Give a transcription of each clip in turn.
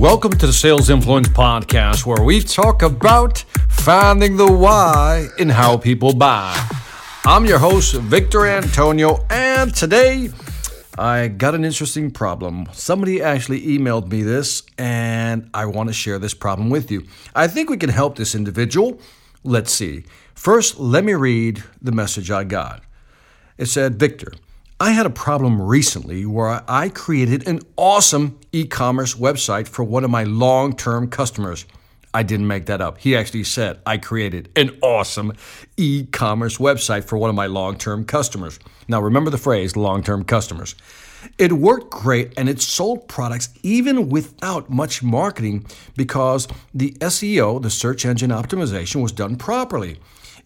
Welcome to the Sales Influence Podcast, where we talk about finding the why in how people buy. I'm your host, Victor Antonio, and today I got an interesting problem. Somebody actually emailed me this, and I want to share this problem with you. I think we can help this individual. Let's see. First, let me read the message I got. It said, Victor, I had a problem recently where I created an awesome e commerce website for one of my long term customers. I didn't make that up. He actually said, I created an awesome e commerce website for one of my long term customers. Now, remember the phrase long term customers. It worked great and it sold products even without much marketing because the SEO, the search engine optimization, was done properly.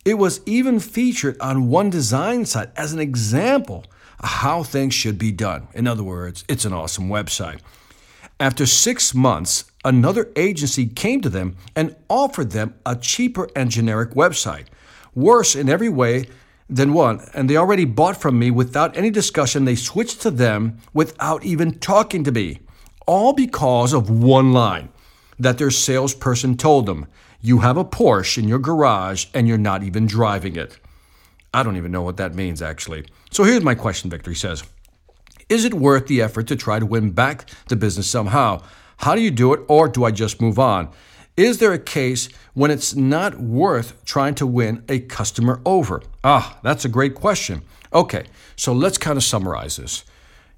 It was even featured on one design site as an example how things should be done. In other words, it's an awesome website. After six months, another agency came to them and offered them a cheaper and generic website. Worse in every way than one, and they already bought from me without any discussion. They switched to them without even talking to me, all because of one line that their salesperson told them You have a Porsche in your garage and you're not even driving it. I don't even know what that means, actually. So here's my question, Victor. He says, Is it worth the effort to try to win back the business somehow? How do you do it, or do I just move on? Is there a case when it's not worth trying to win a customer over? Ah, that's a great question. Okay, so let's kind of summarize this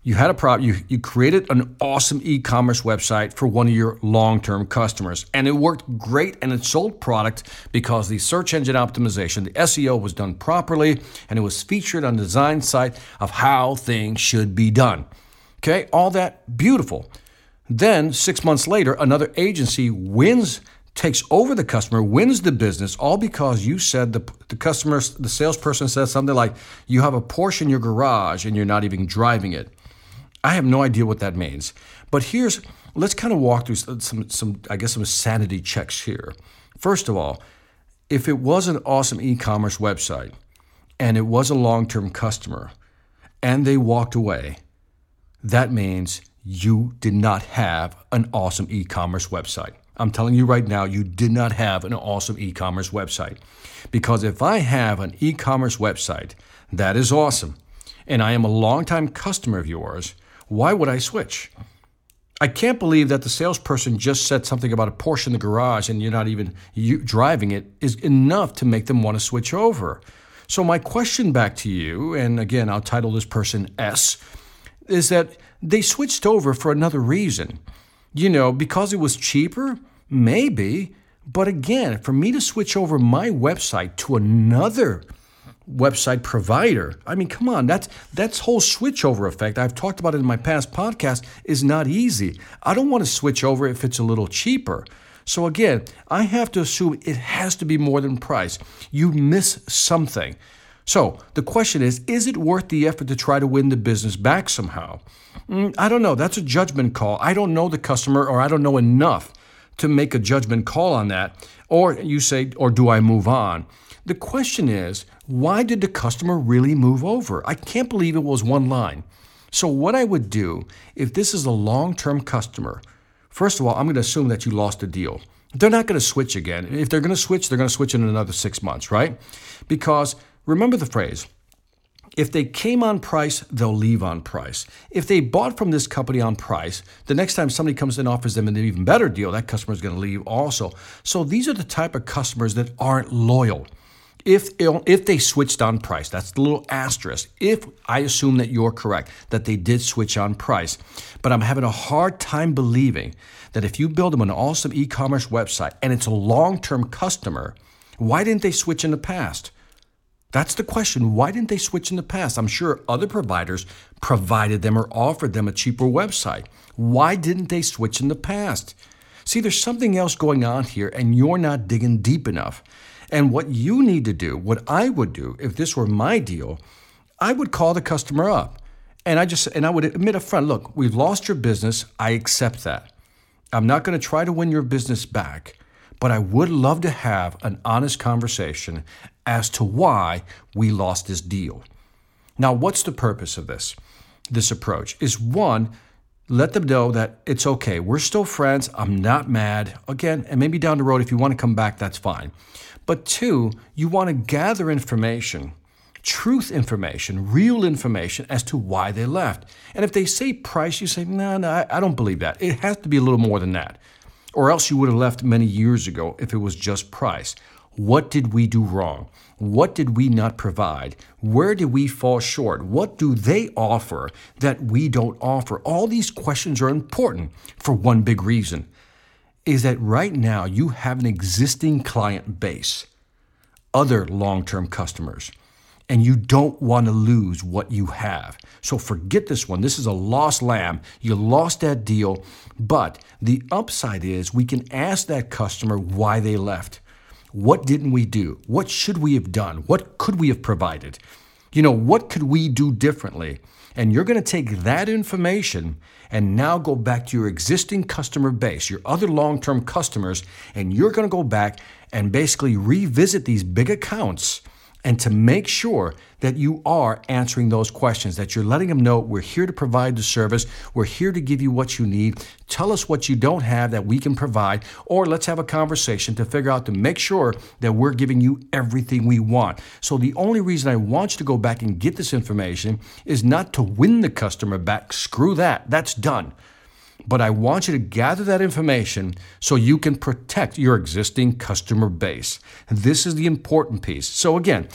you had a problem you, you created an awesome e-commerce website for one of your long-term customers and it worked great and it sold product because the search engine optimization the seo was done properly and it was featured on the design site of how things should be done. Okay all that beautiful. Then six months later another agency wins takes over the customer wins the business all because you said the, the customer the salesperson said something like you have a porsche in your garage and you're not even driving it I have no idea what that means. But here's let's kind of walk through some some I guess some sanity checks here. First of all, if it was an awesome e-commerce website and it was a long-term customer and they walked away, that means you did not have an awesome e-commerce website. I'm telling you right now, you did not have an awesome e commerce website. Because if I have an e commerce website that is awesome, and I am a longtime customer of yours, why would I switch? I can't believe that the salesperson just said something about a Porsche in the garage and you're not even driving it is enough to make them want to switch over. So, my question back to you, and again, I'll title this person S, is that they switched over for another reason. You know, because it was cheaper? Maybe. But again, for me to switch over my website to another website provider. I mean, come on, that's that's whole switchover effect. I've talked about it in my past podcast is not easy. I don't want to switch over if it's a little cheaper. So again, I have to assume it has to be more than price. You miss something. So the question is, is it worth the effort to try to win the business back somehow? Mm, I don't know. That's a judgment call. I don't know the customer or I don't know enough to make a judgment call on that. Or you say, or do I move on? The question is, why did the customer really move over? I can't believe it was one line. So, what I would do if this is a long term customer, first of all, I'm going to assume that you lost a deal. They're not going to switch again. If they're going to switch, they're going to switch in another six months, right? Because remember the phrase if they came on price, they'll leave on price. If they bought from this company on price, the next time somebody comes and offers them an even better deal, that customer is going to leave also. So these are the type of customers that aren't loyal if if they switched on price, that's the little asterisk. If I assume that you're correct, that they did switch on price, but I'm having a hard time believing that if you build them an awesome e-commerce website and it's a long-term customer, why didn't they switch in the past? That's the question. Why didn't they switch in the past? I'm sure other providers provided them or offered them a cheaper website. Why didn't they switch in the past? See, there's something else going on here, and you're not digging deep enough. And what you need to do, what I would do if this were my deal, I would call the customer up. And I just and I would admit up front, look, we've lost your business. I accept that. I'm not going to try to win your business back, but I would love to have an honest conversation as to why we lost this deal. Now, what's the purpose of this? This approach is one let them know that it's okay. We're still friends. I'm not mad. Again, and maybe down the road, if you want to come back, that's fine. But two, you want to gather information, truth information, real information as to why they left. And if they say price, you say, no, no, I, don't believe that. It has to be a little more than that. Or else you would have left many years ago if it was just price. What did we do wrong? What did we not provide? Where did we fall short? What do they offer that we don't offer? All these questions are important for one big reason is that right now you have an existing client base, other long term customers, and you don't want to lose what you have. So forget this one. This is a lost lamb. You lost that deal. But the upside is we can ask that customer why they left. What didn't we do? What should we have done? What could we have provided? You know, what could we do differently? And you're going to take that information and now go back to your existing customer base, your other long term customers, and you're going to go back and basically revisit these big accounts and to make sure that you are answering those questions, that you're letting them know we're here to provide the service, we're here to give you what you need. Tell us what you don't have that we can provide, or let's have a conversation to figure out to make sure that we're giving you everything we want. So, the only reason I want you to go back and get this information is not to win the customer back. Screw that, that's done. But I want you to gather that information so you can protect your existing customer base. This is the important piece. So, again,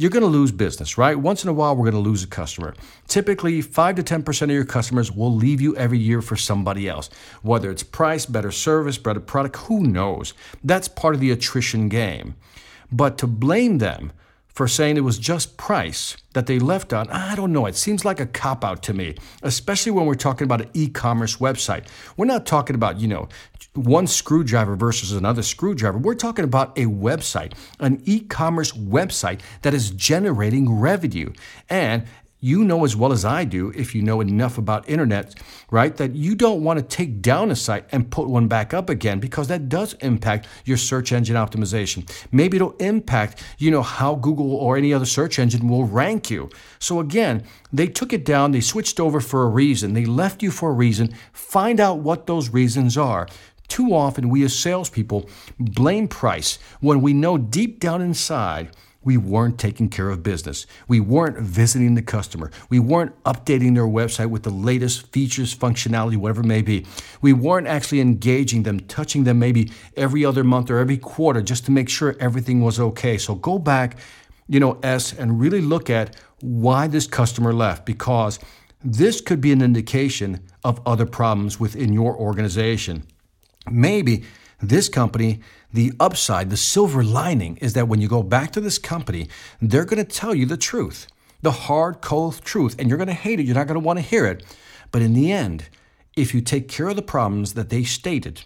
you're going to lose business, right? Once in a while, we're going to lose a customer. Typically, 5 to 10% of your customers will leave you every year for somebody else. Whether it's price, better service, better product, who knows? That's part of the attrition game. But to blame them for saying it was just price that they left on, I don't know. It seems like a cop out to me, especially when we're talking about an e commerce website. We're not talking about, you know, one screwdriver versus another screwdriver. We're talking about a website, an e commerce website that is generating revenue. And you know as well as I do, if you know enough about internet, right, that you don't want to take down a site and put one back up again because that does impact your search engine optimization. Maybe it'll impact, you know, how Google or any other search engine will rank you. So again, they took it down, they switched over for a reason, they left you for a reason. Find out what those reasons are. Too often, we as salespeople blame price when we know deep down inside we weren't taking care of business. We weren't visiting the customer. We weren't updating their website with the latest features, functionality, whatever it may be. We weren't actually engaging them, touching them maybe every other month or every quarter just to make sure everything was okay. So go back, you know, S, and really look at why this customer left because this could be an indication of other problems within your organization. Maybe this company, the upside, the silver lining is that when you go back to this company, they're going to tell you the truth, the hard, cold truth, and you're going to hate it. You're not going to want to hear it. But in the end, if you take care of the problems that they stated,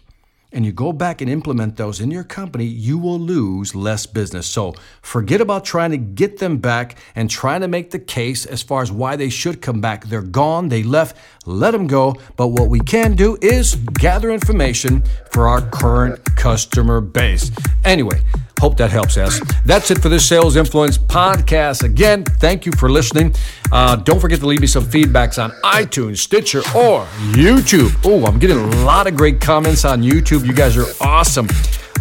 and you go back and implement those in your company, you will lose less business. So forget about trying to get them back and trying to make the case as far as why they should come back. They're gone, they left, let them go. But what we can do is gather information for our current customer base. Anyway, Hope that helps, us. That's it for this Sales Influence podcast. Again, thank you for listening. Uh, don't forget to leave me some feedbacks on iTunes, Stitcher, or YouTube. Oh, I'm getting a lot of great comments on YouTube. You guys are awesome.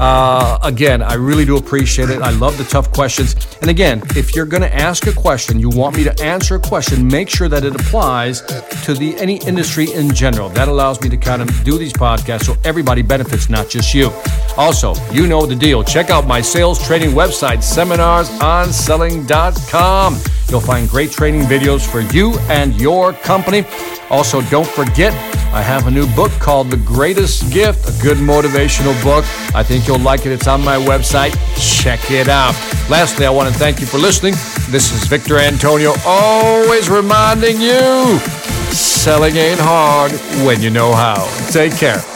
Uh, again, I really do appreciate it. I love the tough questions. And again, if you're going to ask a question, you want me to answer a question, make sure that it applies to the any industry in general. That allows me to kind of do these podcasts so everybody benefits, not just you. Also, you know the deal. Check out my sales training website, seminarsonselling.com. You'll find great training videos for you and your company. Also, don't forget, I have a new book called The Greatest Gift, a good motivational book. I think you'll like it. It's on my website. Check it out. Lastly, I want to thank you for listening. This is Victor Antonio, always reminding you selling ain't hard when you know how. Take care.